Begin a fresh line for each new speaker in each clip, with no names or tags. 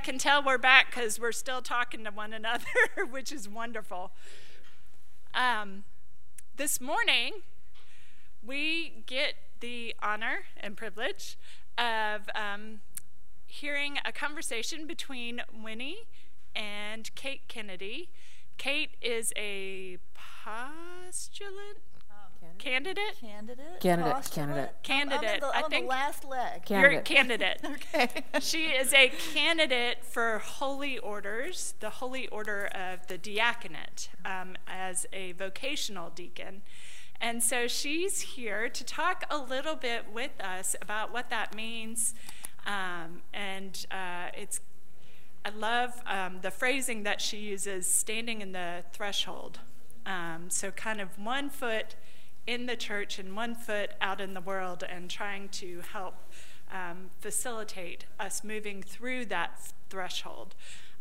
I can tell we're back because we're still talking to one another, which is wonderful. Um, this morning, we get the honor and privilege of um, hearing a conversation between Winnie and Kate Kennedy. Kate is a postulant candidate.
Candidate.
Candidate,
Postulate?
candidate.
Candidate,
I'm, I'm,
I think-
the last leg.
Can-
You're a
Candidate.
candidate.
okay.
She is a candidate for holy orders, the holy order of the diaconate, um, as a vocational deacon. And so she's here to talk a little bit with us about what that means. Um, and uh, it's, I love um, the phrasing that she uses standing in the threshold. Um, so, kind of one foot in the church and one foot out in the world, and trying to help um, facilitate us moving through that threshold.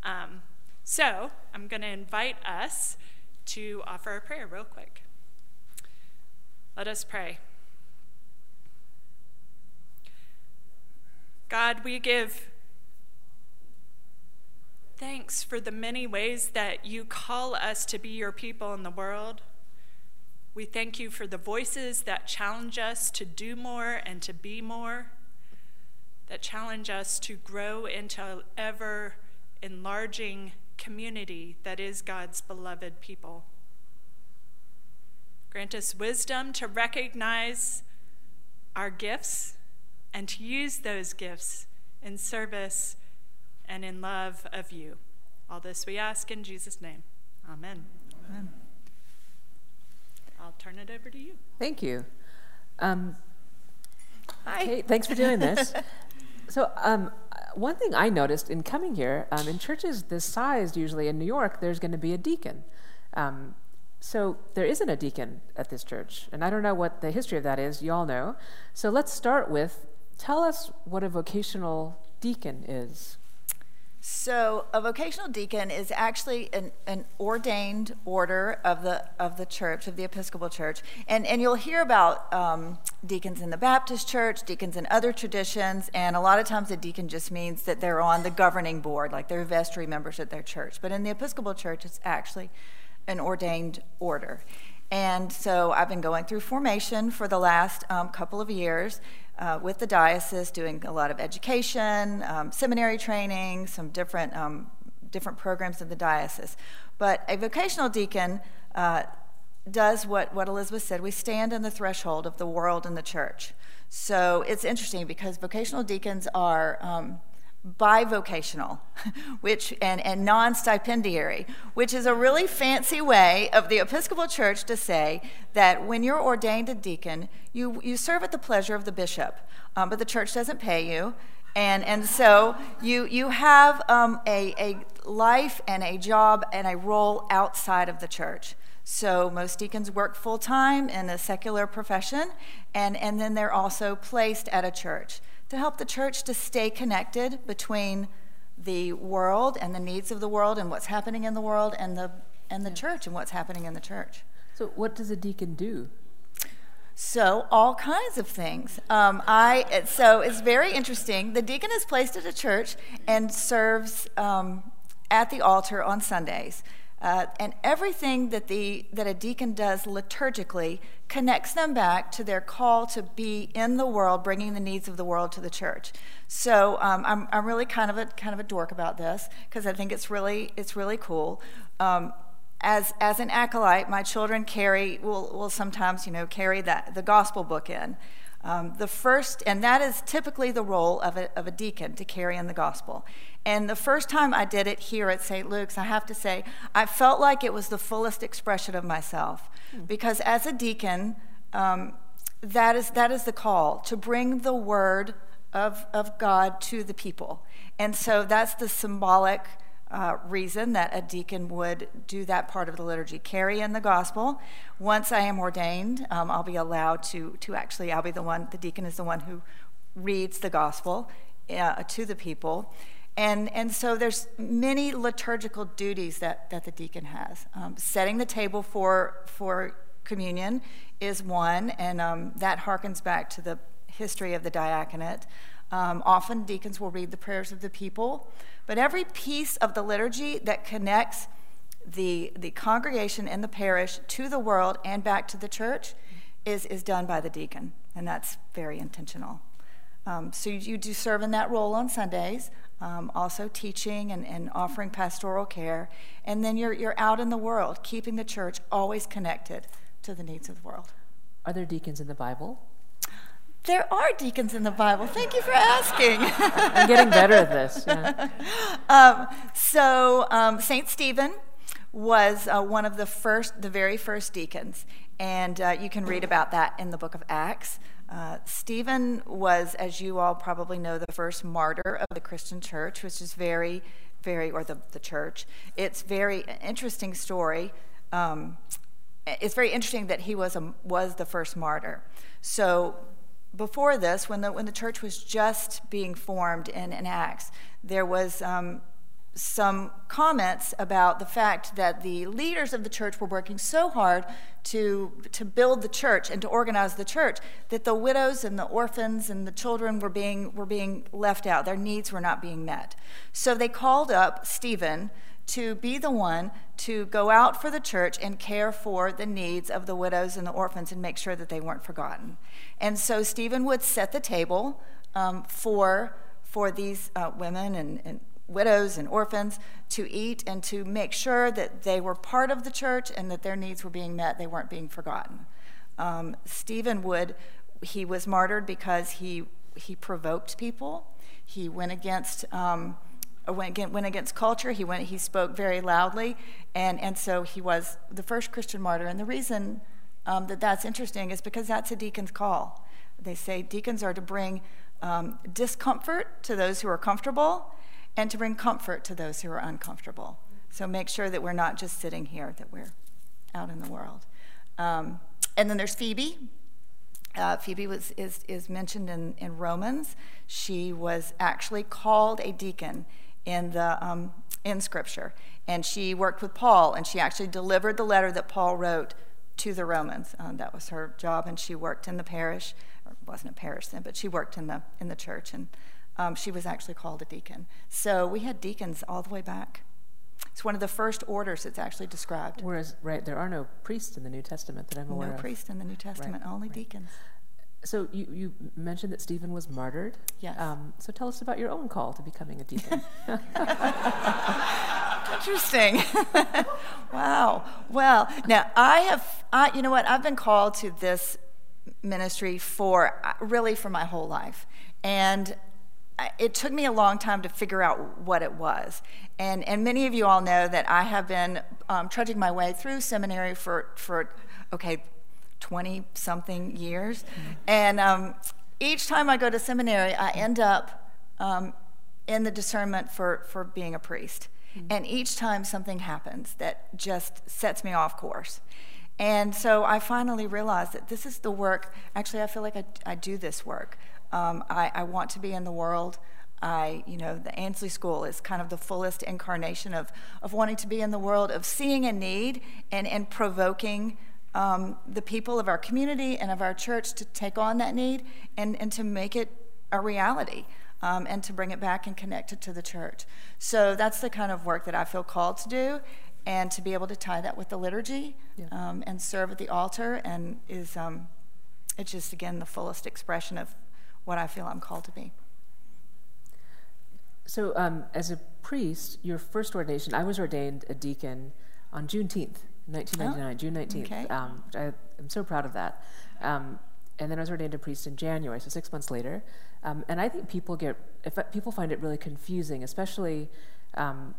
Um, so, I'm going to invite us to offer a prayer real quick. Let us pray. God, we give thanks for the many ways that you call us to be your people in the world. We thank you for the voices that challenge us to do more and to be more, that challenge us to grow into an ever enlarging community that is God's beloved people. Grant us wisdom to recognize our gifts and to use those gifts in service and in love of you. All this we ask in Jesus' name. Amen.
Amen.
Turn it over to you.
Thank you. Um,
Hi.
Kate, thanks for doing this. so, um, one thing I noticed in coming here, um, in churches this size, usually in New York, there's going to be a deacon. Um, so, there isn't a deacon at this church, and I don't know what the history of that is. You all know. So, let's start with tell us what a vocational deacon is.
So, a vocational deacon is actually an, an ordained order of the of the church of the Episcopal Church, and and you'll hear about um, deacons in the Baptist Church, deacons in other traditions, and a lot of times a deacon just means that they're on the governing board, like they're vestry members at their church. But in the Episcopal Church, it's actually an ordained order. And so I've been going through formation for the last um, couple of years uh, with the diocese, doing a lot of education, um, seminary training, some different um, different programs in the diocese. But a vocational deacon uh, does what, what Elizabeth said. We stand on the threshold of the world and the church. So it's interesting because vocational deacons are um, bivocational, which and, and non-stipendiary, which is a really fancy way of the Episcopal Church to say that when you're ordained a deacon, you, you serve at the pleasure of the bishop, um, but the church doesn't pay you. And, and so you, you have um, a, a life and a job and a role outside of the church. So most deacons work full time in a secular profession, and, and then they're also placed at a church to help the church to stay connected between the world and the needs of the world and what's happening in the world and the, and the church and what's happening in the church.
So, what does a deacon do?
So all kinds of things. Um, I so it's very interesting. The deacon is placed at a church and serves um, at the altar on Sundays. Uh, and everything that, the, that a deacon does liturgically connects them back to their call to be in the world, bringing the needs of the world to the church. So um, I'm, I'm really kind of a kind of a dork about this because I think it's really it's really cool. Um, as as an acolyte, my children carry will will sometimes you know carry that the gospel book in. Um, the first, and that is typically the role of a, of a deacon to carry in the gospel. And the first time I did it here at St. Luke's, I have to say, I felt like it was the fullest expression of myself. Because as a deacon, um, that, is, that is the call to bring the word of, of God to the people. And so that's the symbolic uh, reason that a deacon would do that part of the liturgy, carry in the gospel. Once I am ordained, um, I'll be allowed to, to actually, I'll be the one, the deacon is the one who reads the gospel uh, to the people. And, and so there's many liturgical duties that, that the deacon has. Um, setting the table for, for communion is one, and um, that harkens back to the history of the diaconate. Um, often deacons will read the prayers of the people, but every piece of the liturgy that connects the, the congregation and the parish to the world and back to the church is, is done by the deacon, and that's very intentional. Um, so you, do serve in that role on Sundays, um, also teaching and, and offering pastoral care, and then you're, you're out in the world, keeping the church always connected to the needs of the world.
Are there deacons in the Bible?
There are deacons in the Bible. Thank you for asking.
I'm getting better at this. Yeah.
Um, so, um, St. Stephen was uh, one of the first, the very first deacons, and uh, you can read about that in the book of Acts. Uh, Stephen was, as you all probably know, the first martyr of the Christian church, which is very, very, or the, the church. It's very interesting story. Um, it's very interesting that he was, a, was the first martyr. So before this, when the, when the church was just being formed in, in Acts, there was um, some comments about the fact that the leaders of the church were working so hard to, to build the church and to organize the church that the widows and the orphans and the children were being, were being left out. Their needs were not being met. So they called up Stephen to be the one to go out for the church and care for the needs of the widows and the orphans and make sure that they weren't forgotten. And so Stephen would set the table um, for, for these uh, women and, and widows and orphans to eat and to make sure that they were part of the church and that their needs were being met, they weren't being forgotten. Um, Stephen would, he was martyred because he, he provoked people. He went against, um, went, went against culture. He, went, he spoke very loudly. And, and so he was the first Christian martyr. And the reason um, that that's interesting is because that's a deacon's call. They say deacons are to bring um, discomfort to those who are comfortable and to bring comfort to those who are uncomfortable. So make sure that we're not just sitting here, that we're out in the world. Um, and then there's Phoebe. Uh, Phoebe was, is, is mentioned in, in Romans. She was actually called a deacon in, the, um, in Scripture. And she worked with Paul, and she actually delivered the letter that Paul wrote to the Romans. Um, that was her job, and she worked in the parish. Or wasn't a parish then, but she worked in the, in the church. And um, she was actually called a deacon. So we had deacons all the way back. It's one of the first orders that's actually described.
Whereas, right, there are no priests in the New Testament that I'm aware
no
of.
No priests in the New Testament, right, only right. deacons.
So you, you mentioned that Stephen was martyred.
Yes. Um,
so tell us about your own call to becoming a deacon.
Interesting. wow. Well, now I have, I, you know what? I've been called to this ministry for uh, really for my whole life, and it took me a long time to figure out what it was. And, and many of you all know that I have been um, trudging my way through seminary for, for okay, 20 something years. Mm-hmm. And um, each time I go to seminary, I end up um, in the discernment for, for being a priest. Mm-hmm. And each time something happens that just sets me off course. And so I finally realized that this is the work. Actually, I feel like I, I do this work. Um, I, I, want to be in the world. I, you know, the Ansley School is kind of the fullest incarnation of, of wanting to be in the world, of seeing a need and, and provoking um, the people of our community and of our church to take on that need and, and to make it a reality. Um, and to bring it back and connect it to the church. So that's the kind of work that I feel called to do, and to be able to tie that with the liturgy yeah. um, and serve at the altar, and is um, it's just again the fullest expression of what I feel I'm called to be.
So, um, as a priest, your first ordination, I was ordained a deacon on Juneteenth, 1999, oh, June 19th. Okay. Um, I, am so proud of that. Um, and then I was ordained a priest in January, so six months later. Um, and I think people get, if people find it really confusing, especially um,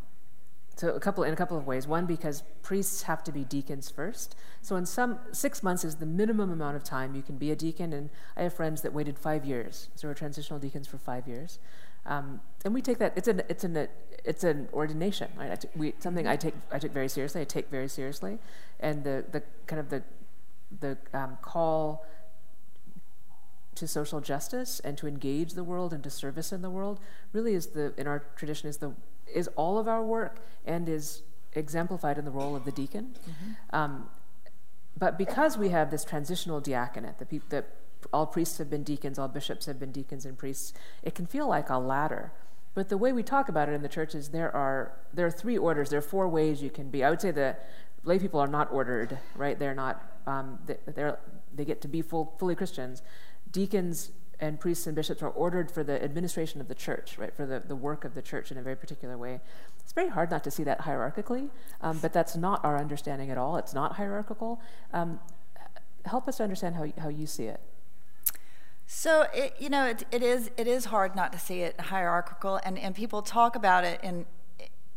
so a couple in a couple of ways. One, because priests have to be deacons first. So in some six months is the minimum amount of time you can be a deacon. And I have friends that waited five years, so we're transitional deacons for five years. Um, and we take that it's an it's an it's an ordination. Right? we, something I take I take very seriously. I take very seriously, and the the kind of the the um, call to social justice and to engage the world and to service in the world really is the in our tradition is the is all of our work and is exemplified in the role of the deacon. Mm-hmm. Um, but because we have this transitional diaconate, the, pe- the all priests have been deacons, all bishops have been deacons and priests, it can feel like a ladder. But the way we talk about it in the church is there are there are three orders. There are four ways you can be. I would say the lay people are not ordered, right? They're not. Um, they, they're they get to be full, fully Christians. Deacons and priests and bishops are ordered for the administration of the church, right? For the, the work of the church in a very particular way. It's very hard not to see that hierarchically, um, but that's not our understanding at all. It's not hierarchical. Um, help us to understand how, how you see it.
So it, you know, it, it is it is hard not to see it hierarchical, and, and people talk about it in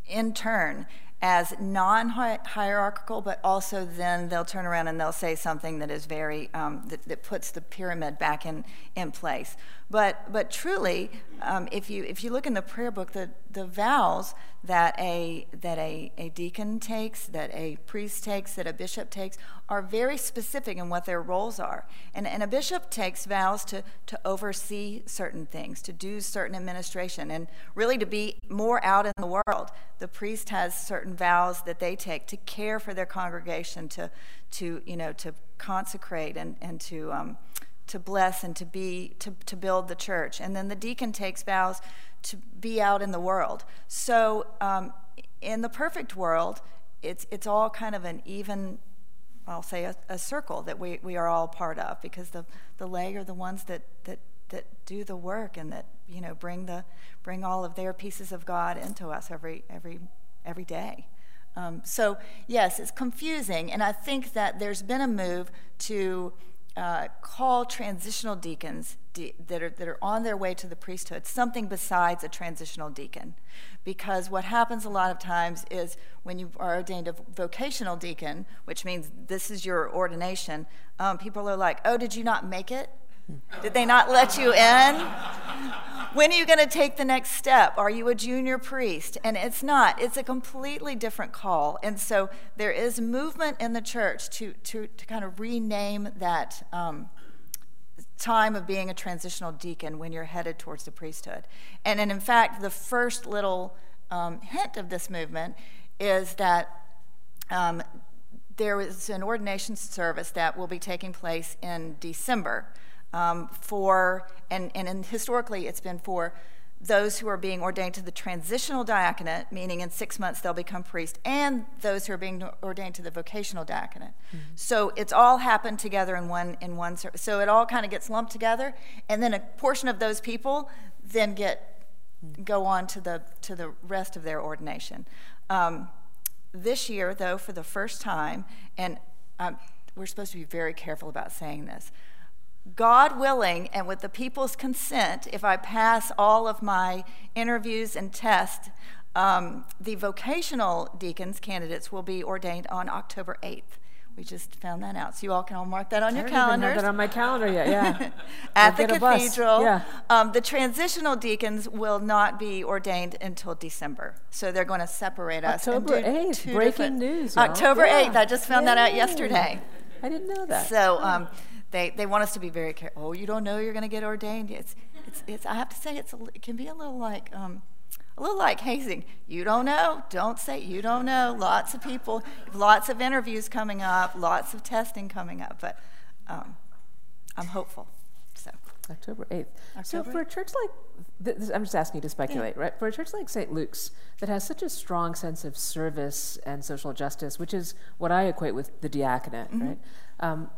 in turn as non-hierarchical, but also then they'll turn around and they'll say something that is very um, that, that, puts the pyramid back in in place. But but truly, um, if you if you look in the prayer book, the the vows that a that a, a deacon takes, that a priest takes, that a bishop takes, are very specific in what their roles are. And, and a bishop takes vows to to oversee certain things, to do certain administration, and really to be more out in the world. The priest has certain vows that they take to care for their congregation, to to you know to consecrate and and to um, to bless and to be to, to build the church. And then the deacon takes vows to be out in the world. So um, in the perfect world it's it's all kind of an even i'll say a, a, circle that we, we are all part of because the, the lay are the ones that, that that do the work and that you know bring the bring all of their pieces of god into us every every every day. Um, so yes it's confusing. And i think that there's been a move to uh, call transitional deacons de- that, are, that are on their way to the priesthood something besides a transitional deacon. Because what happens a lot of times is when you are ordained a vocational deacon, which means this is your ordination, um, people are like, oh, did you not make it? Did they not let you in? when are you going to take the next step? Are you a junior priest? And it's not. It's a completely different call. And so there is movement in the church to, to, to kind of rename that um, time of being a transitional deacon when you're headed towards the priesthood. And, and in fact, the first little um, hint of this movement is that um, there is an ordination service that will be taking place in December um, for, and, and historically it's been for those who are being ordained to the transitional diaconate, meaning in six months they'll become priest, and those who are being ordained to the vocational diaconate. Mm-hmm. So it's all happened together in one in one. So it all kind of gets lumped together, and then a portion of those people then get mm-hmm. go on to the to the rest of their ordination. Um, this year, though, for the first time, and um, we're supposed to be very careful about saying this. God willing, and with the people's consent, if I pass all of my interviews and tests, um, the vocational deacons candidates will be ordained on October 8th. We just found that out. So you all can all mark that on
I
your calendars.
I that on my calendar yet, yeah.
At the cathedral. Yeah. Um, the transitional deacons will not be ordained until December. So they're going to separate us.
October 8th, breaking news.
October yeah. 8th. I just found Yay. that out yesterday.
I didn't know that.
So, um, they, they want us to be very careful. Oh, you don't know you're going to get ordained. It's, it's, it's, I have to say, it's a, it can be a little like, um, a little like hazing. You don't know. Don't say you don't know. Lots of people, lots of interviews coming up, lots of testing coming up. But um, I'm hopeful. So
October 8th. October so for a church like this, I'm just asking you to speculate, yeah. right? For a church like St. Luke's that has such a strong sense of service and social justice, which is what I equate with the diaconate, mm-hmm. right? Um,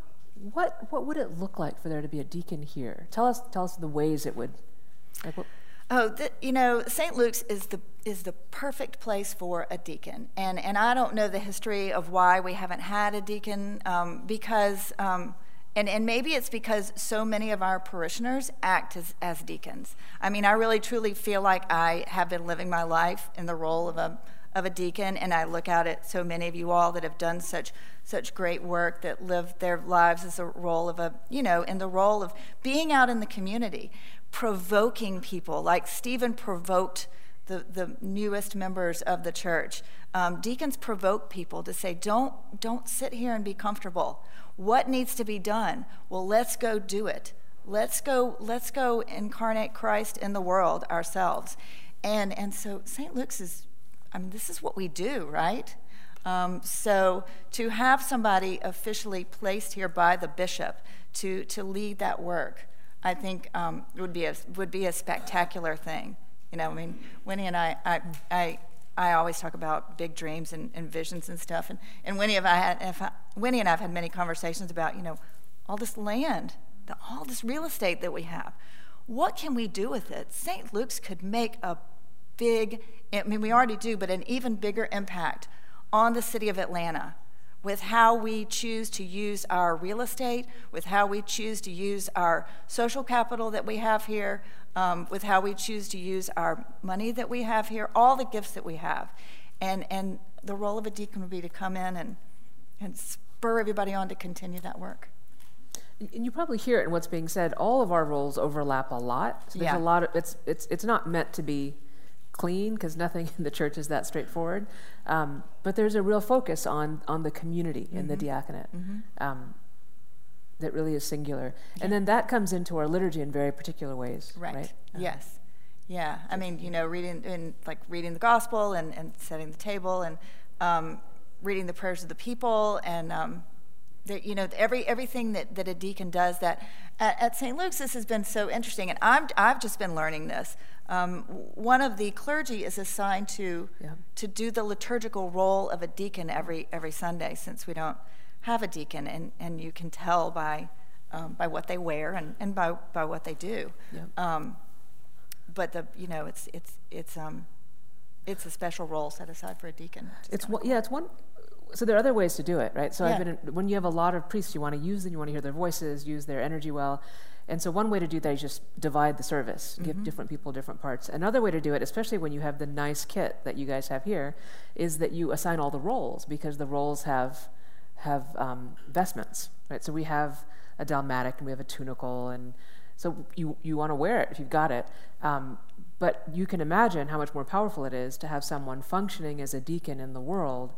what what would it look like for there to be a deacon here? Tell us tell us the ways it would. Like what,
Oh, you know, St. Luke's is the is the perfect place for a deacon, and and I don't know the history of why we haven't had a deacon um, because. Um, and, and maybe it's because so many of our parishioners act as, as deacons. I mean, I really truly feel like I have been living my life in the role of a, of a deacon, and I look out at so many of you all that have done such such great work that live their lives as a role of a, you know, in the role of being out in the community, provoking people, like Stephen provoked the, the newest members of the church. Um, deacons provoke people to say, don't, don't sit here and be comfortable. What needs to be done? Well, let's go do it. Let's go, let's go incarnate Christ in the world ourselves. And, and so St. Luke's is, I mean, this is what we do, right? Um, so to have somebody officially placed here by the bishop to, to lead that work, I think um, would be a would be a spectacular thing. You know, I mean, Winnie and I, I, I, I always talk about big dreams and, and visions and stuff, and, and Winnie, if I had, Winnie and I have had many conversations about, you know, all this land, the, all this real estate that we have. What can we do with it? St. Luke's could make a big, I mean, we already do, but an even bigger impact on the city of Atlanta with how we choose to use our real estate, with how we choose to use our social capital that we have here, um, with how we choose to use our money that we have here, all the gifts that we have. And, and the role of a deacon would be to come in and, and spur everybody on to continue that work.
And you probably hear it in what's being said. All of our roles overlap a lot. So there's
Yeah.
a lot of it's it's it's not meant to be clean because nothing in the church is that straightforward. Um, but there's a real focus on on the community in the diaconate. Um, that really is singular, and then that comes into our liturgy in very particular ways, right? Uh,
Yes. Yeah. I mean, you know, reading in like reading the gospel and, and setting the table and um, reading the prayers of the people and the, you know every everything that, that a deacon does that at, at St. Luke's this has been so interesting and I'm I've just been learning this. Um, one of the clergy is assigned to
Yeah.
to do the liturgical role of a deacon every every Sunday since we don't have a deacon and, and you can tell by um, by what they wear and, and by by what they do.
Yeah.
Um, but the you know it's it's it's um it's a special role set aside for a deacon.
It's one, yeah, it's one. So there are other ways to do it, right? So I've
Yeah.
been when you have a lot of priests, you want to use them, you want to hear their voices, use their energy well, and so one way to do that is just divide the service,
Mm-hmm.
give different people different parts. Another way to do it, especially when you have the nice kit that you guys have here, is that you assign all the roles because the roles have have um, vestments, right? So we have a dalmatic and we have a tunicle, and so you you want to wear it if you've got it. Um, but you can imagine how much more powerful it is to have someone functioning as a deacon in the world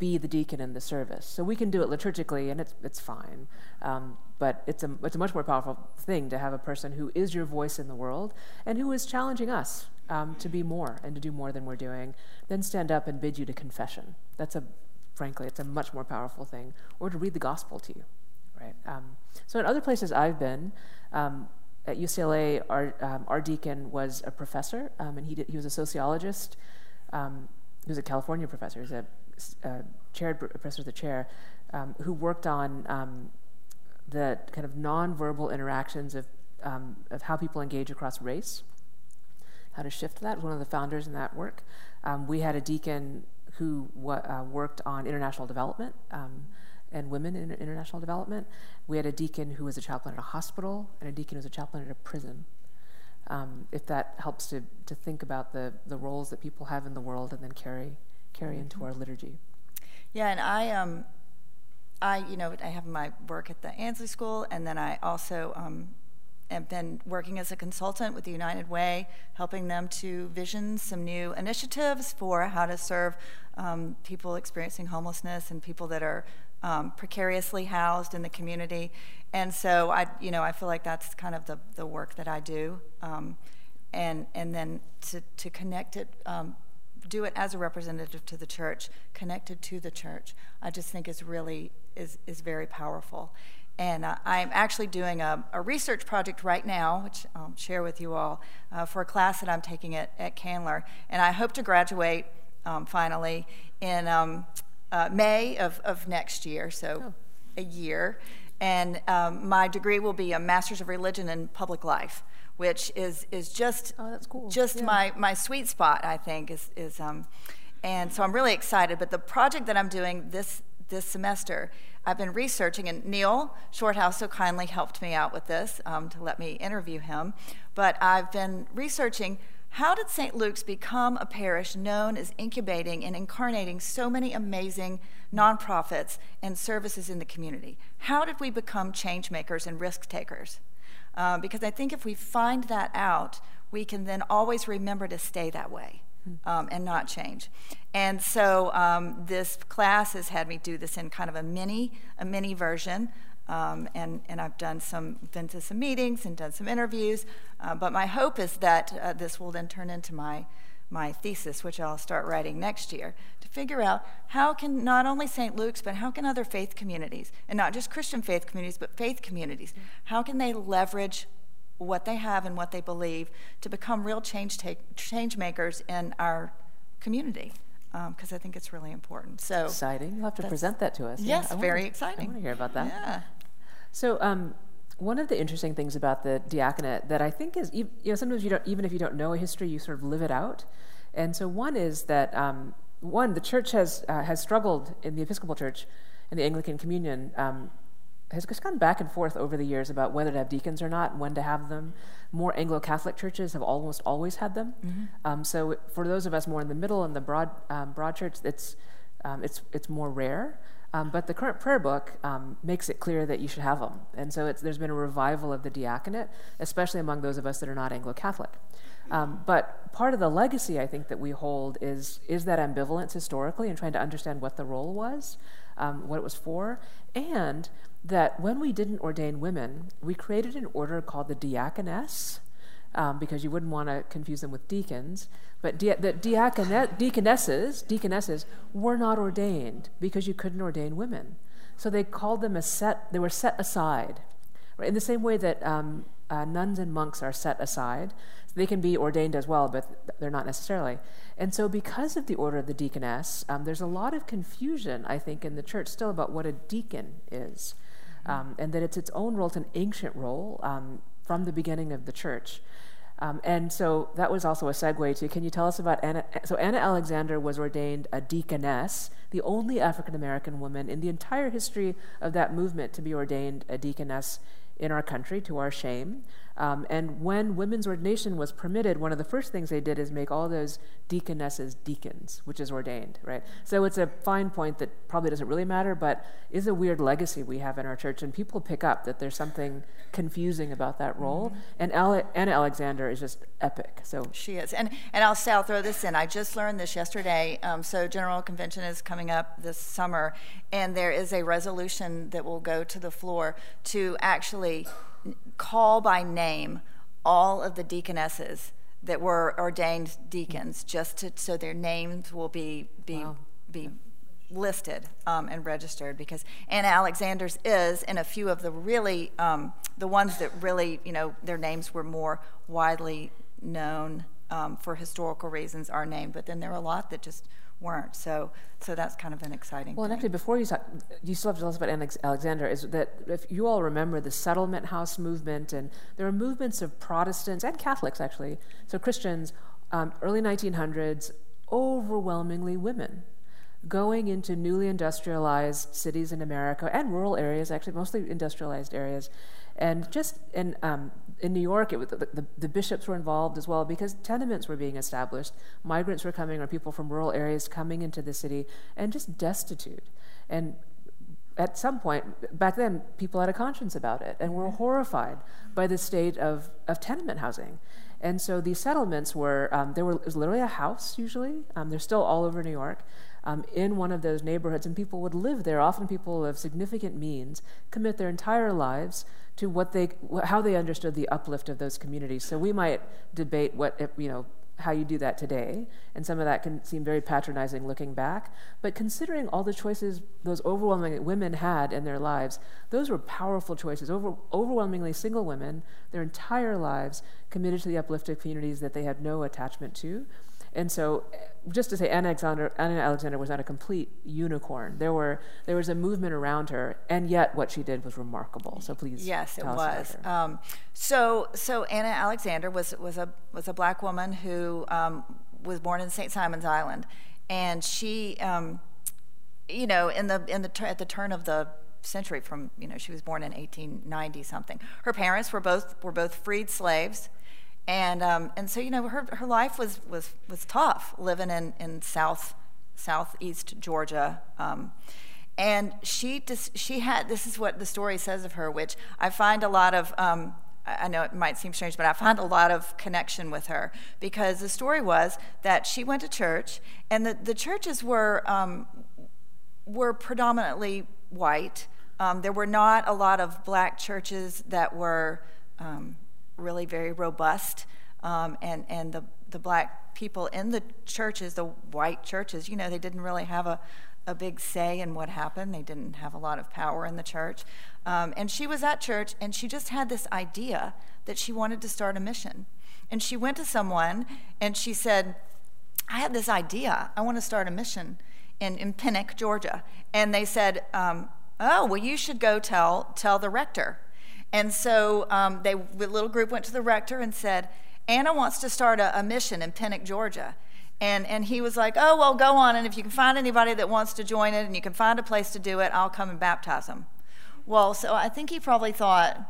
be the deacon in the service. So we can do it liturgically, and it's it's fine. Um, but it's a it's a much more powerful thing to have a person who is your voice in the world and who is challenging us um, to be more and to do more than we're doing. Then stand up and bid you to confession. That's a frankly, it's a much more powerful thing. Or to read the gospel to you, right? Um, so in other places I've been. Um, at UCLA, our, um, our deacon was a professor, um, and he, did, he was a sociologist. He was a California professor. He's a uh, chaired professor of the chair, um, who worked on um, the kind of nonverbal interactions of, um, of how people engage across race, how to shift that. One of the founders in that work. Um, we had a deacon who uh, worked on international development um, and women in international development. We had a deacon who was a chaplain at a hospital, and a deacon who was a chaplain at a prison. Um, if that helps to, to think about the, the roles that people have in the world and then carry carry into our liturgy.
Yeah, and I um, I you know I have my work at the Ansley School, and then I also um, have been working as a consultant with the United Way, helping them to vision some new initiatives for how to serve um, people experiencing homelessness and people that are um, precariously housed in the community. And so I, you know, I feel like that's kind of the, the work that I do. Um, and, and then to, to connect it, um, do it as a representative to the church, connected to the church, I just think is really, is, is very powerful. And uh, I'm actually doing a, a, research project right now, which I'll share with you all, uh, for a class that I'm taking at, at Candler. And I hope to graduate um, finally in um, uh, May of, of next year, so
Oh.
a year. And um, my degree will be a Master's of Religion in Public Life, which is, is just,
Oh, cool.
just
Yeah.
my, my sweet spot, I think, is, is um, and so I'm really excited. But the project that I'm doing this this semester, I've been researching, and Neil Shorthouse so kindly helped me out with this um, to let me interview him. But I've been researching how did St. Luke's become a parish known as incubating and incarnating so many amazing nonprofits and services in the community? How did we become change makers and risk takers? Uh, because I think if we find that out, we can then always remember to stay that way um, and not change. And so um, this class has had me do this in kind of a mini, a mini version. Um, and, and I've done some, been to some meetings and done some interviews. Uh, but my hope is that uh, this will then turn into my, my thesis, which I'll start writing next year, figure out how can not only St. Luke's, but how can other faith communities, and not just Christian faith communities, but faith communities, how can they leverage what they have and what they believe to become real change, take, change makers in our community? Because um, I think it's really important. So
exciting! You'll have to present that to us.
Yes,
yeah,
very
wanna,
exciting.
I want to hear about that.
Yeah.
So, um, one of the interesting things about the diaconate that I think is, you know, sometimes you don't, even if you don't know a history, you sort of live it out. And so one is that um, one, the church has uh, has struggled in the Episcopal Church, in the Anglican Communion, um, has just gone back and forth over the years about whether to have deacons or not, when to have them. More Anglo-Catholic churches have almost always had them. Mm-hmm. Um, so for those of us more in the middle and the broad um, broad church, it's um, it's it's more rare. Um, but the current prayer book um, makes it clear that you should have them. And so there's been a revival of the diaconate, especially among those of us that are not Anglo Catholic. Um, but part of the legacy I think that we hold is, is that ambivalence historically and trying to understand what the role was, um, what it was for, and that when we didn't ordain women, we created an order called the deaconess um, because you wouldn't want to confuse them with deacons. But the deaconesses, deaconesses were not ordained because you couldn't ordain women. So they called them a set, they were set aside. Right? In the same way that um, uh, nuns and monks are set aside, they can be ordained as well, but they're not necessarily. And so, because of the order of the deaconess, um, there's a lot of confusion, I think, in the church still about what a deacon is. Um, and that it's its own role, it's an ancient role um, from the beginning of the church. Um, and so that was also a segue to can you tell us about Anna? So, Anna Alexander was ordained a deaconess, the only African American woman in the entire history of that movement to be ordained a deaconess in our country, to our shame. Um, and when women's ordination was permitted, one of the first things they did is make all those deaconesses deacons, which is ordained, right? So it's a fine point that probably doesn't really matter, but is a weird legacy we have in our church. And people pick up that there's something confusing about that role. Mm-hmm. And Ale- Anna Alexander is just epic. So
she is. And, and I'll say, I'll throw this in. I just learned this yesterday. Um, so General Convention is coming up this summer, and there is a resolution that will go to the floor to actually call by name all of the deaconesses that were ordained deacons, just to, so their names will be be wow. be listed um, and registered. Because Anna Alexander's is, and a few of the really um, the ones that really you know their names were more widely known um, for historical reasons are named. But then there are a lot that just weren't. So, so that's kind of an exciting.
Well,
thing.
and actually, before you talk, you still have to tell us about Alexander. Is that if you all remember the settlement house movement, and there are movements of Protestants and Catholics actually, so Christians, um, early 1900s, overwhelmingly women going into newly industrialized cities in America and rural areas, actually mostly industrialized areas, and just in um, in New York, was, the, the, the, bishops were involved as well because tenements were being established. Migrants were coming, or people from rural areas coming into the city, and just destitute. And at some point, back then, people had a conscience about it and were horrified by the state of, of tenement housing. And so these settlements were, um, there were, was literally a house usually. Um, they're still all over New York um, in one of those neighborhoods, and people would live there. Often, people of significant means commit their entire lives to what they, how they understood the uplift of those communities. So we might debate what you know how you do that today, and some of that can seem very patronizing looking back. But considering all the choices those overwhelming women had in their lives, those were powerful choices. Over, overwhelmingly single women, their entire lives committed to the uplift of communities that they had no attachment to. And so, just to say, Anna Alexander, Anna Alexander was not a complete unicorn. There were there was a movement around her, and yet what she did was remarkable. So please,
yes, it was. Um, so so Anna Alexander was was a was a black woman who um, was born in St. Simon's Island, and she, um, you know, in the in the at the turn of the century, from you know, she was born in 1890 something. Her parents were both were both freed slaves and um, and so you know her her life was was was tough living in in south southeast Georgia. Um, and she just, she had this is what the story says of her, which I find a lot of. Um, I know it might seem strange, but I find a lot of connection with her because the story was that she went to church, and the, the churches were um, were predominantly white. Um, there were not a lot of black churches that were um, really very robust. Um, and and the, the black people in the churches, the white churches, you know, they didn't really have a, a big say in what happened. They didn't have a lot of power in the church. Um, and she was at church and she just had this idea that she wanted to start a mission. And she went to someone and she said, I have this idea. I want to start a mission in, in Pennick, Georgia. And they said, um, Oh, well, you should go tell, tell the rector. And so um, they, the little group went to the rector and said, Anna wants to start a, a mission in Pennick, Georgia. And, and he was like, Oh, well, go on. And if you can find anybody that wants to join it and you can find a place to do it, I'll come and baptize them. Well, so I think he probably thought,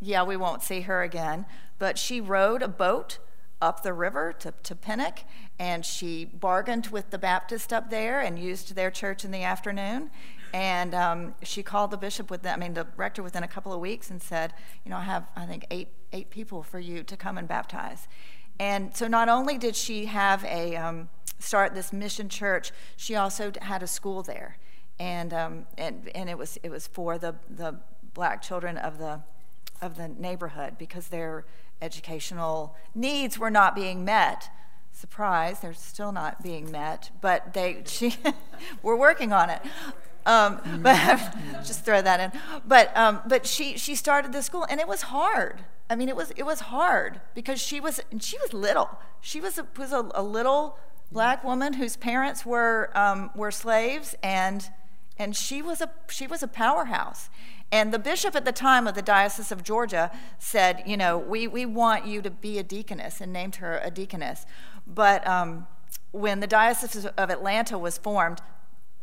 Yeah, we won't see her again. But she rowed a boat up the river to, to Pennick, and she bargained with the Baptist up there and used their church in the afternoon. And um, she called the bishop within, I mean, the rector within a couple of weeks and said, you know, I have, I think, eight, eight people for you to come and baptize. And so not only did she have a, um, start this mission church, she also had a school there. And, um, and, and it, was, it was for the, the black children of the, of the neighborhood because their educational needs were not being met. Surprise, they're still not being met, but they, she, we're working on it. Um, but just throw that in. But um, but she she started the school, and it was hard. I mean, it was it was hard because she was she was little. She was a, was a, a little black woman whose parents were um, were slaves, and and she was a she was a powerhouse. And the bishop at the time of the Diocese of Georgia said, you know, we, we want you to be a deaconess, and named her a deaconess. But um, when the Diocese of Atlanta was formed,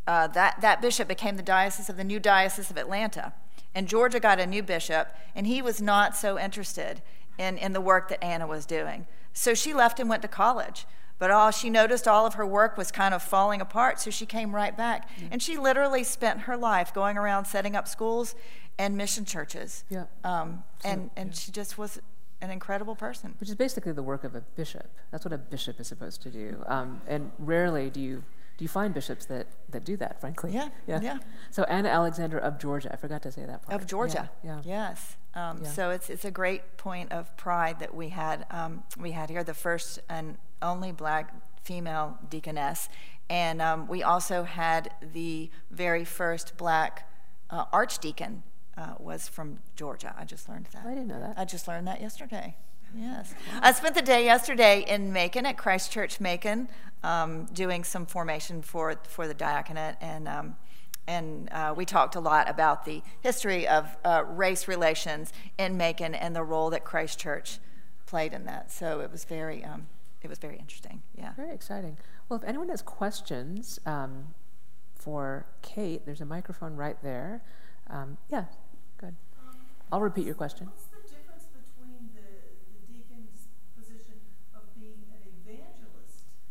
uh, that, that bishop became the diocese of the new Diocese of Atlanta. And Georgia got a new bishop, and he was not so interested in, in the work that Anna was doing. So she left and went to college. But all she noticed all of her work was kind of falling apart, so she came right back. Yeah. And she literally spent her life going around setting up schools and mission churches. Yeah. Um, so, and and yeah. she just was an incredible person.
Which is basically the work of a bishop. That's what a bishop is supposed to do. Um, and rarely do you do you find bishops that, that do that, frankly?
Yeah, yeah. yeah.
So Anna Alexander of Georgia. I forgot to say that part.
Of Georgia. Yeah. yeah. Yes. Um, yeah. So it's it's a great point of pride that we had um, we had here the first and only black female deaconess, and um, we also had the very first black uh, archdeacon uh, was from Georgia. I just learned that.
I didn't know that.
I just learned that yesterday. Yes. I spent the day yesterday in Macon at Christ Church Macon um, doing some formation for, for the diaconate, and, um, and uh, we talked a lot about the history of uh, race relations in Macon and the role that Christ Church played in that. So it was very, um, it was very interesting. Yeah.
Very exciting. Well, if anyone has questions um, for Kate, there's a microphone right there. Um, yeah, good. I'll repeat your question.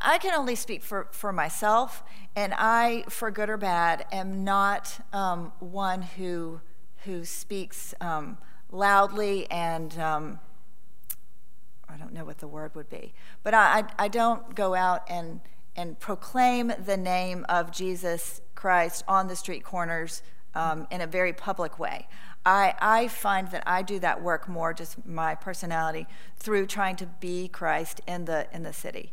I can only speak for, for myself, and I, for good or bad, am not um, one who who speaks um, loudly and um, I don't know what the word would be, but I, I, don't go out and and proclaim the name of Jesus Christ on the street corners um, in a very public way. I, I find that I do that work more, just my personality, through trying to be Christ in the in the city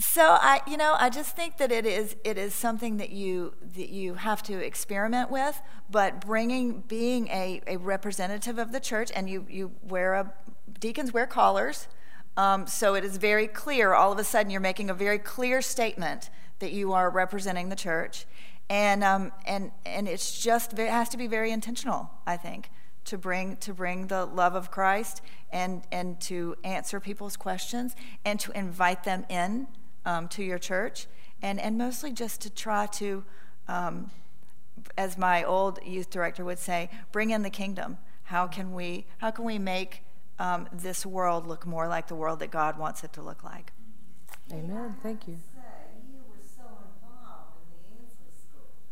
so I, you know, I just think that it is it is something that you that you have to experiment with. But bringing being a, a representative of the church, and you you wear a deacons wear collars, um, so it is very clear. All of a sudden, you're making a very clear statement that you are representing the church, and um, and and it's just it has to be very intentional. I think to bring to bring the love of Christ and and to answer people's questions and to invite them in um, to your church and and mostly just to try to um, as my old youth director would say bring in the kingdom. How can we how can we make um, this world look more like the world that God wants it to look like?
Amen. Thank you.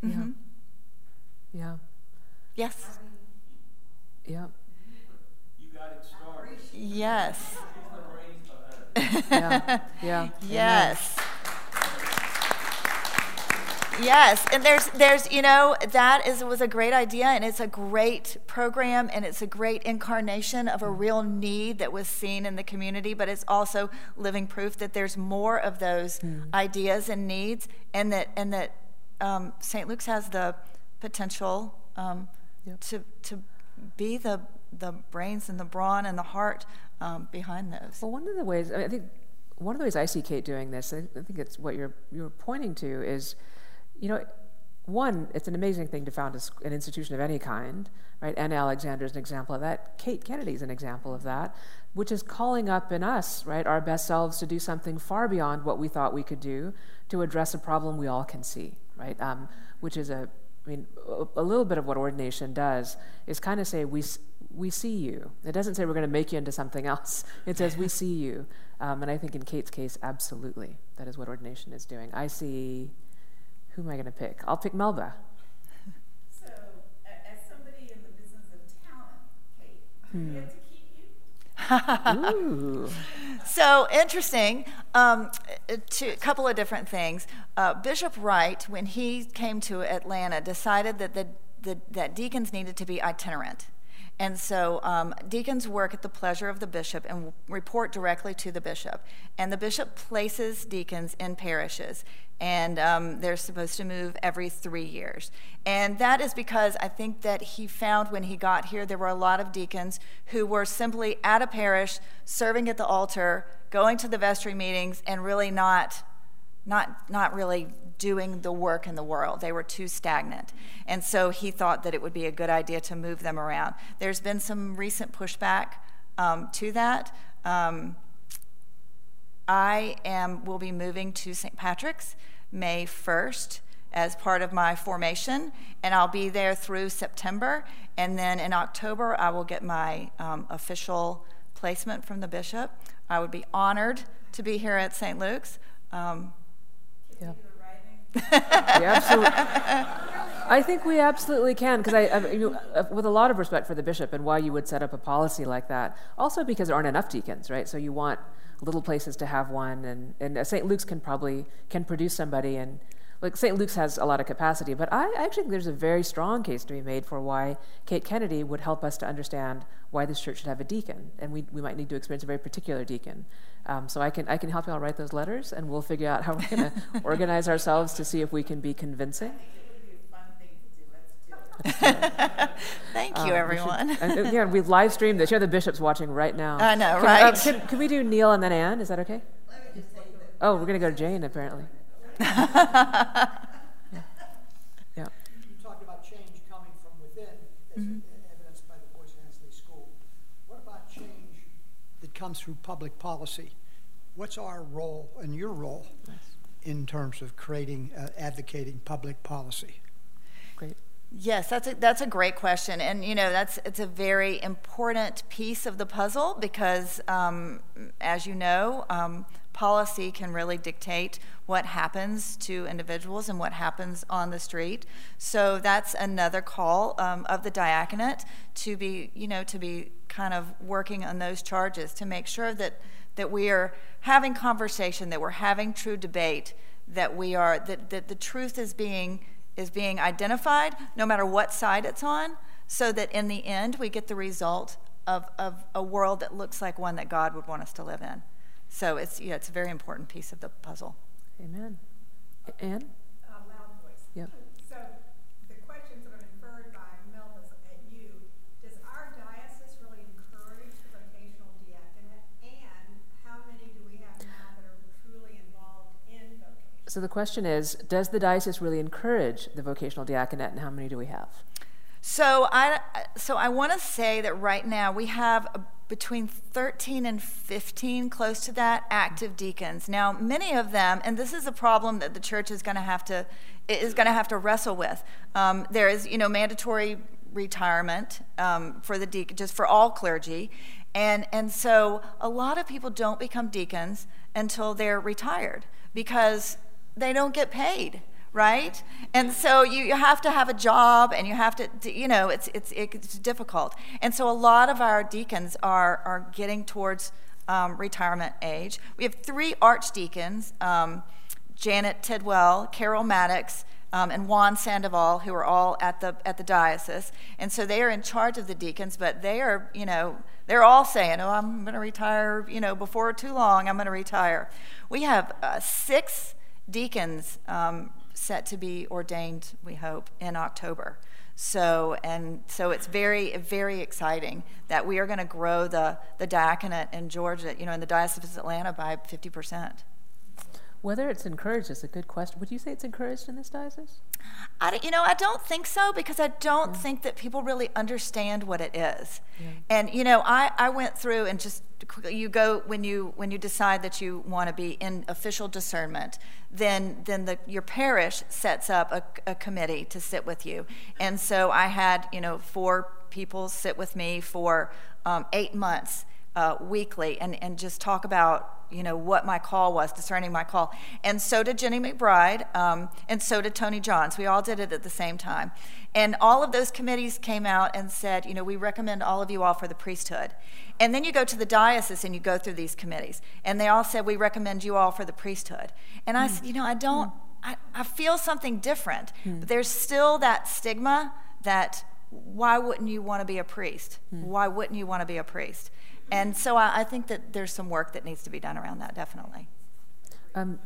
Mm-hmm.
yeah.
Yes.
Yeah.
You got it started.
yes
yeah yeah
Yes. Yes, and there's there's you know that is was a great idea and it's a great program and it's a great incarnation of a real need that was seen in the community, but it's also living proof that there's more of those ideas and needs, and that and that um, St. Luke's has the potential um,
Yep.
to to be the the brains and the brawn and the heart um, behind those.
Well, one of the ways I, mean, I think one of the ways I see Kate doing this, I, think it's what you're you're pointing to is, you know, one, it's an amazing thing to found an institution of any kind, right? Anna Alexander is an example of that. Kate Kennedy is an example of that, which is calling up in us, right, our best selves to do something far beyond what we thought we could do to address a problem we all can see, right? Um, which is a I mean, a, little bit of what ordination does is kind of say, we, we see you. It doesn't say we're going to make you into something else. It says, we see you. Um, and I think in Kate's case, absolutely, that is what ordination is doing. I see, who am I going to pick? I'll pick Melba.
So, a- as somebody in the business of talent, Kate, do we get to keep you?
Ooh.
So interesting. Um, to a couple of different things. Uh, Bishop Wright, when he came to Atlanta, decided that the, the that deacons needed to be itinerant. And so um, deacons work at the pleasure of the bishop and report directly to the bishop. And the bishop places deacons in parishes, and um, they're supposed to move every three years. And that is because I think that he found when he got here there were a lot of deacons who were simply at a parish, serving at the altar, going to the vestry meetings, and really not not not really doing the work in the world. They were too stagnant. And so he thought that it would be a good idea to move them around. There's been some recent pushback um, to that. Um, I am will be moving to St. Patrick's May 1st as part of my formation, and I'll be there through September. And then in October, I will get my um, official placement from the bishop. I would be honored to be here at St. Luke's. Um,
Yeah. Absolutely, I think we absolutely can, because I, I uh, with a lot of respect for the bishop and why you would set up a policy like that. Also because there aren't enough deacons, right? So you want little places to have one, and and St. Luke's can probably can produce somebody, and like St. Luke's has a lot of capacity. But I actually think there's a very strong case to be made for why Kate Kennedy would help us to understand why this church should have a deacon, and we we might need to experience a very particular deacon. Um, so I can I can help you all write those letters, and we'll figure out how we're going to organize ourselves to see if we can be convincing.
It would be a fun thing to do. Let's do it.
thank
Um,
you,
we should-
everyone.
uh, yeah, we've live streamed this. Here, the bishop's watching right now.
I know,
Can, uh,
right?
can, can we do Neil and then Anne? Is that okay? Oh, we're going to go to Jane, apparently. Yeah. yeah.
You talked about change coming from within, as evidenced by the Boys Ansley School. What about change that comes through public policy? What's our role and your role in terms of creating, uh, advocating public policy?
Great.
Yes, that's a, that's a great question, and you know that's it's a very important piece of the puzzle because, um, as you know, um, policy can really dictate what happens to individuals and what happens on the street. So that's another call um, of the diaconate to be you know to be kind of working on those charges to make sure that that we are having conversation, that we're having true debate, that we are that, that the truth is being is being identified, no matter what side it's on, so that in the end we get the result of, of a world that looks like one that God would want us to live in. So it's, yeah, it's a very important piece of the puzzle.
Amen. Anne?
Uh, loud voice.
Yep.
So, the questions that are inferred by Melba's at you, does our diocese really encourage the vocational diaconate? And how many do we have now that are truly involved in vocation?
So the question is Does the diocese really encourage the vocational diaconate, and how many do we have?
So I, so I want to say that right now we have between 13 and 15, close to that, active deacons. Now, many of them, and this is a problem that the church is going to have to is going to have to wrestle with. Um, there is, you know, mandatory retirement um, for the deacon, just for all clergy, and and so a lot of people don't become deacons until they're retired because they don't get paid right? And so you, you have to have a job and you have to, you know, it's, it's, it's difficult. And so a lot of our deacons are, are getting towards um, retirement age. We have three archdeacons um, Janet Tidwell, Carol Maddox, um, and Juan Sandoval, who are all at the, at the diocese. And so they are in charge of the deacons, but they are, you know, they're all saying, oh, I'm going to retire, you know, before too long, I'm going to retire. We have uh, six deacons um, set to be ordained, we hope, in October. So, and so it's very, very exciting that we are going to grow the, the diaconate in Georgia, you know, in the Diocese of Atlanta by 50%.
Whether it's encouraged is a good question. Would you say it's encouraged in this diocese?
I, don't- you know, I don't think so because I don't think that people really understand what it is. And you know, I, I went through and just quickly, you go when you when you decide that you want to be in official discernment, then then the your parish sets up a, a committee to sit with you. And so I had you know four people sit with me for um, eight months uh, weekly and, and just talk about you know what my call was discerning my call. And so did jenny mcbride um, and so did tony johns. We all did it at the same time. And all of those committees came out and said you know we recommend all of you all for the priesthood. And then you go to the diocese and you go through these committees. And they all said we recommend you all for the priesthood. And i said you know i don't I, I feel something different. But there's still that stigma that why wouldn't you want to be a priest? Why wouldn't you want to be a priest and so I, I think that there's some work that needs to be done around that, definitely.
Um,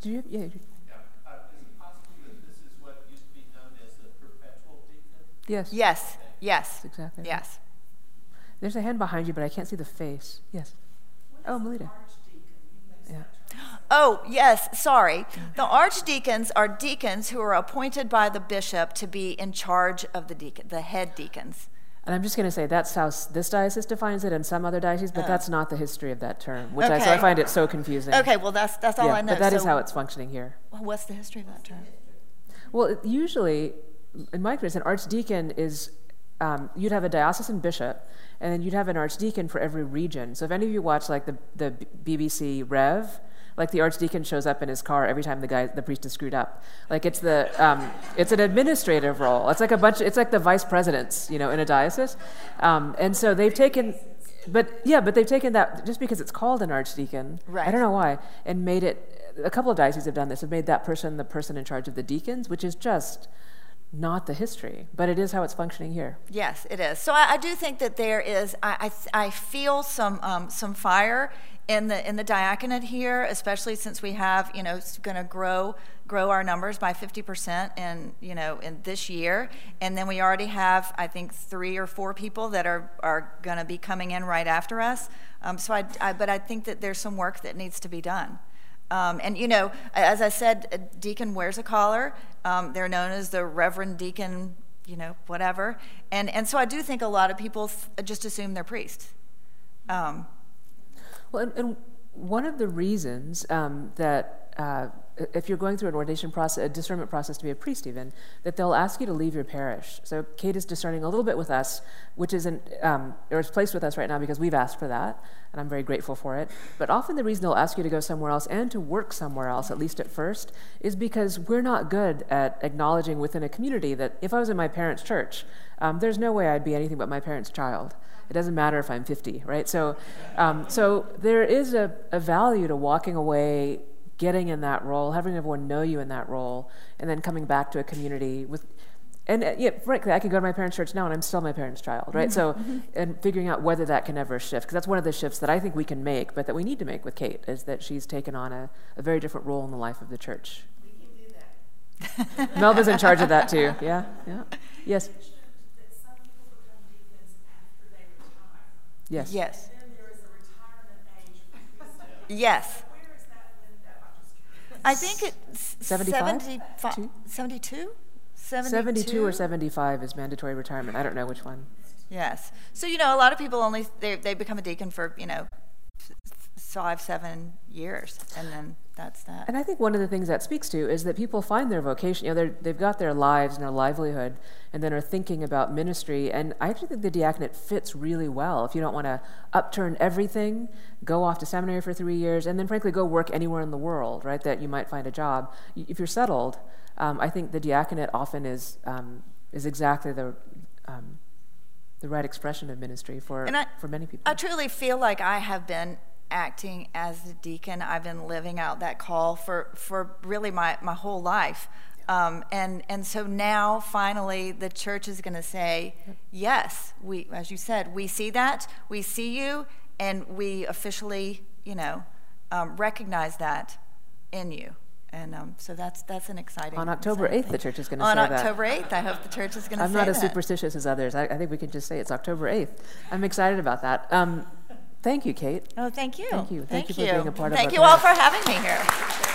do you? Yeah.
Yeah, uh, is it possible that this is what used to be known as the perpetual deacon?
Yes.
Yes, yes,
That's exactly. right.
yes.
There's a hand behind you, but I can't see the face. Yes. Oh, Melita. Yeah.
Oh, yes, sorry. The archdeacons are deacons who are appointed by the bishop to be in charge of the deacon, the head deacons.
And I'm just going to say that's how this diocese defines it, and some other dioceses, but that's not the history of that term, which I, so I
Oh.
Find it so confusing.
Okay, well, that's, that's all
Yeah,
I know.
but that is
So
how it's functioning here.
well, What's the history of that term?
Well, it- usually, in my experience, an archdeacon is um, you'd have a diocesan bishop, and then you'd have an archdeacon for every region. So if any of you watch like the the BBC Rev, like the archdeacon shows up in his car every time the guy the priest is screwed up. Like it's the um, it's an administrative role. It's like a bunch. It's like the vice presidents, you know, in a diocese, um, and so they've taken. But yeah, but they've taken that just because it's called an archdeacon.
Right.
I don't know why, and made it. A couple of dioceses have done this. Have made that person the person in charge of the deacons, which is just not the history, but it is how it's functioning here.
Yes, it is. So I, I do think that there is. I I, I feel some um, some fire in the in the diaconate here, especially since we have you know it's going to grow grow our numbers by 50% in you know in this year, and then we already have I think three or four people that are are going to be coming in right after us. Um, so I, I but I think that there's some work that needs to be done. Um, and you know, as I said, a deacon wears a collar. Um, they're known as the Reverend Deacon, you know, whatever. And and so I do think a lot of people just assume they're priests.
Well, and, and one of the reasons um, that uh, if you're going through an ordination process, a discernment process to be a priest, even, that they'll ask you to leave your parish. So Kate is discerning a little bit with us, which isn't, um, or is placed with us right now because we've asked for that, and I'm very grateful for it. But often the reason they'll ask you to go somewhere else and to work somewhere else, at least at first, is because we're not good at acknowledging within a community that if I was in my parents' church, um, there's no way I'd be anything but my parents' child. It doesn't matter if I'm 50, right? So, um, so there is a, a value to walking away, getting in that role, having everyone know you in that role, and then coming back to a community with. And uh, yeah, frankly, I can go to my parents' church now, and I'm still my parents' child, right? So, and figuring out whether that can ever shift, because that's one of the shifts that I think we can make, but that we need to make with Kate, is that she's taken on a, a very different role in the life of the church. We can do that. Melba's in charge of that too. Yeah, yeah. Yes.
that some people become deacons after they retire.
Yes.
yes,
Then there is a retirement age for Yes.
yes.
Where is that window? I'm just curious.
I think it's
75?
75
Two?
72?
72 or 75 is mandatory retirement. I don't know which one.
Yes. So, you know, a lot of people only, they, they become a deacon for, you know, f- five, seven years, and then that's that.
And I think one of the things that speaks to is that people find their vocation, you know, they've got their lives and their livelihood, and then are thinking about ministry. And I actually think the diaconate fits really well. If you don't want to upturn everything, go off to seminary for three years, and then frankly go work anywhere in the world, right, that you might find a job. If you're settled, um, I think the diaconate often is, um, is exactly the, um, the right expression of ministry for,
I-
for many people.
I truly feel like I have been acting as the deacon. I've been living out that call for, for really my, my whole life. Um, and, and so now finally the church is going to say, yes, we, as you said, we see that, we see you, and we officially, you know, um, recognize that in you. And um, so that's, that's an exciting
On October 8th, the church is gonna
On
say that.
On October 8th, I hope the church is going to say
I'm not as
that.
superstitious as others. I, I think we can just say it's October 8th. I'm excited about that. Um, thank you, Kate.
Oh, thank you.
Thank you. Thank you for being a part of
Thank you all for having me here.